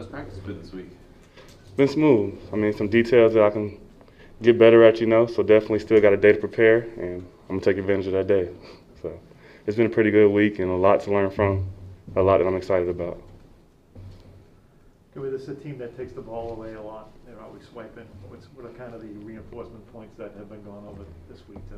How's practice been this week? It's been smooth. I mean, some details that I can get better at, you know. So definitely still got a day to prepare, and I'm gonna take advantage of that day. So it's been a pretty good week and a lot to learn from, a lot that I'm excited about. Can we, this is a team that takes the ball away a lot, they're always swiping. What's, what are kind of the reinforcement points that have been going over this week to,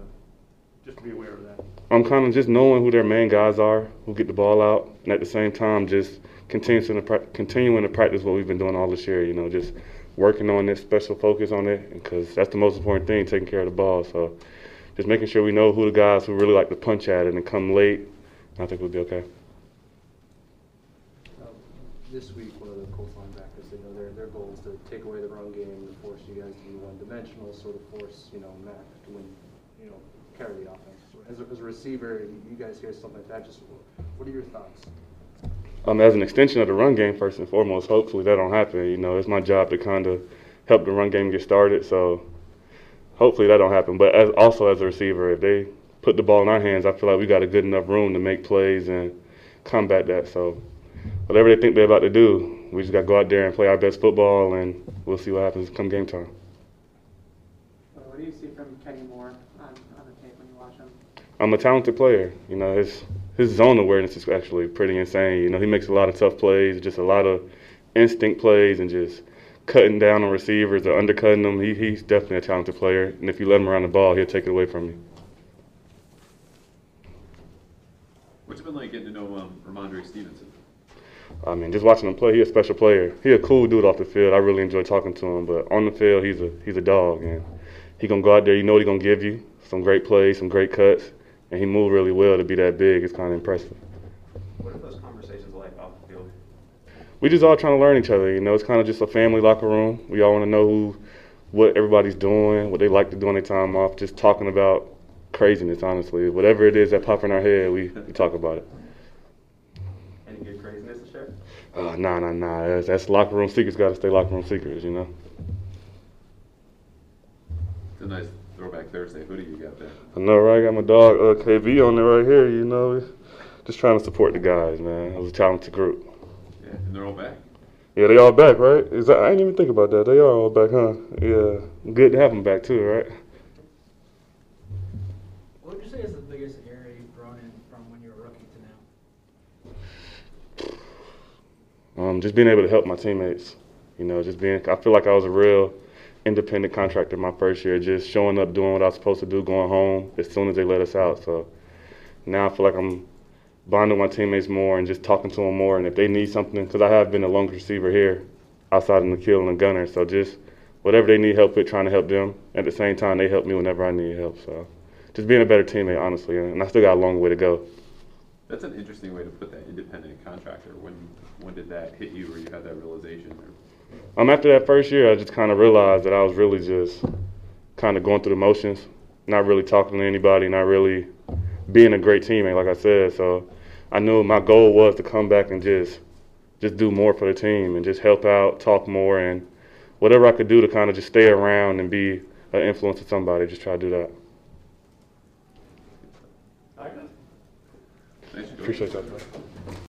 just to be aware of that? I'm kind of just knowing who their main guys are, who get the ball out, and at the same time just continuing to continuing to practice what we've been doing all this year. You know, just working on this special focus on it, because that's the most important thing, taking care of the ball. So, just making sure we know who the guys who really like to punch at it and come late. I think we'll be okay. Um, This week, one of the Colts linebackers, you know, their, their goal is to take away the run game, to force you guys to be one-dimensional, sort of force, you know, Mac to win, you know, carry the offense. As a, as a receiver, you guys hear something like that, just, what are your thoughts? Um, as an extension of the run game, first and foremost, hopefully that don't happen. You know, it's my job to kind of help the run game get started. So hopefully that don't happen. But as, also as a receiver, if they put the ball in our hands, I feel like we got a good enough room to make plays and combat that. So whatever they think they're about to do, we just got to go out there and play our best football, and we'll see what happens come game time. Uh, What do you see from Kenny Moore on, on the tape when you watch him? I'm a talented player. You know, his his zone awareness is actually pretty insane. You know, he makes a lot of tough plays, just a lot of instinct plays, and just cutting down on receivers or undercutting them. He, he's definitely a talented player, and if you let him around the ball, he'll take it away from you. What's it been like getting to know um, Rhamondre Stevenson? I mean, just watching him play, he's a special player. He's a cool dude off the field. I really enjoy talking to him, but on the field, he's a he's a dog, and he gonna go out there. You know what he gonna give you some great plays, some great cuts, and he moved really well to be that big. It's kind of impressive. What are those conversations like off the field? we just all trying to learn each other. You know, it's kind of just a family locker room. We all want to know who, what everybody's doing, what they like to do on their time off. Just talking about craziness, honestly. Whatever it is that pop in our head, we, we talk about it. Any good craziness to share? Uh, nah, nah, nah. That's, that's locker room secrets. Got to stay locker room secrets. You know. It's a nice throwback Thursday hoodie you got there. I know, right? I got my dog uh, KB on there right here. You know, just trying to support the guys, man. It was a talented group. Yeah, and they're all back. Yeah, they all back, right? Is that, I didn't even think about that. They are all back, huh? Yeah, good to have them back too, right? What would you say is the biggest area you've grown in from when you were a rookie to now? Um, just being able to help my teammates. You know, just being. I feel like I was a real independent contractor my first year, just showing up, doing what I was supposed to do, going home as soon as they let us out. So now I feel like I'm bonding with my teammates more and just talking to them more. And if they need something, because I have been a lone receiver here, outside in the and the gunner, so just whatever they need help with, trying to help them. At the same time, they help me whenever I need help. So just being a better teammate, honestly. And I still got a long way to go. That's an interesting way to put that independent contractor. When when did that hit you, or you had that realization? Um, after that first year, I just kind of realized that I was really just kind of going through the motions, not really talking to anybody, not really being a great teammate, like I said. So I knew my goal was to come back and just just do more for the team and just help out, talk more, and whatever I could do to kind of just stay around and be an influence to somebody. Just try to do that. nice job. Appreciate that.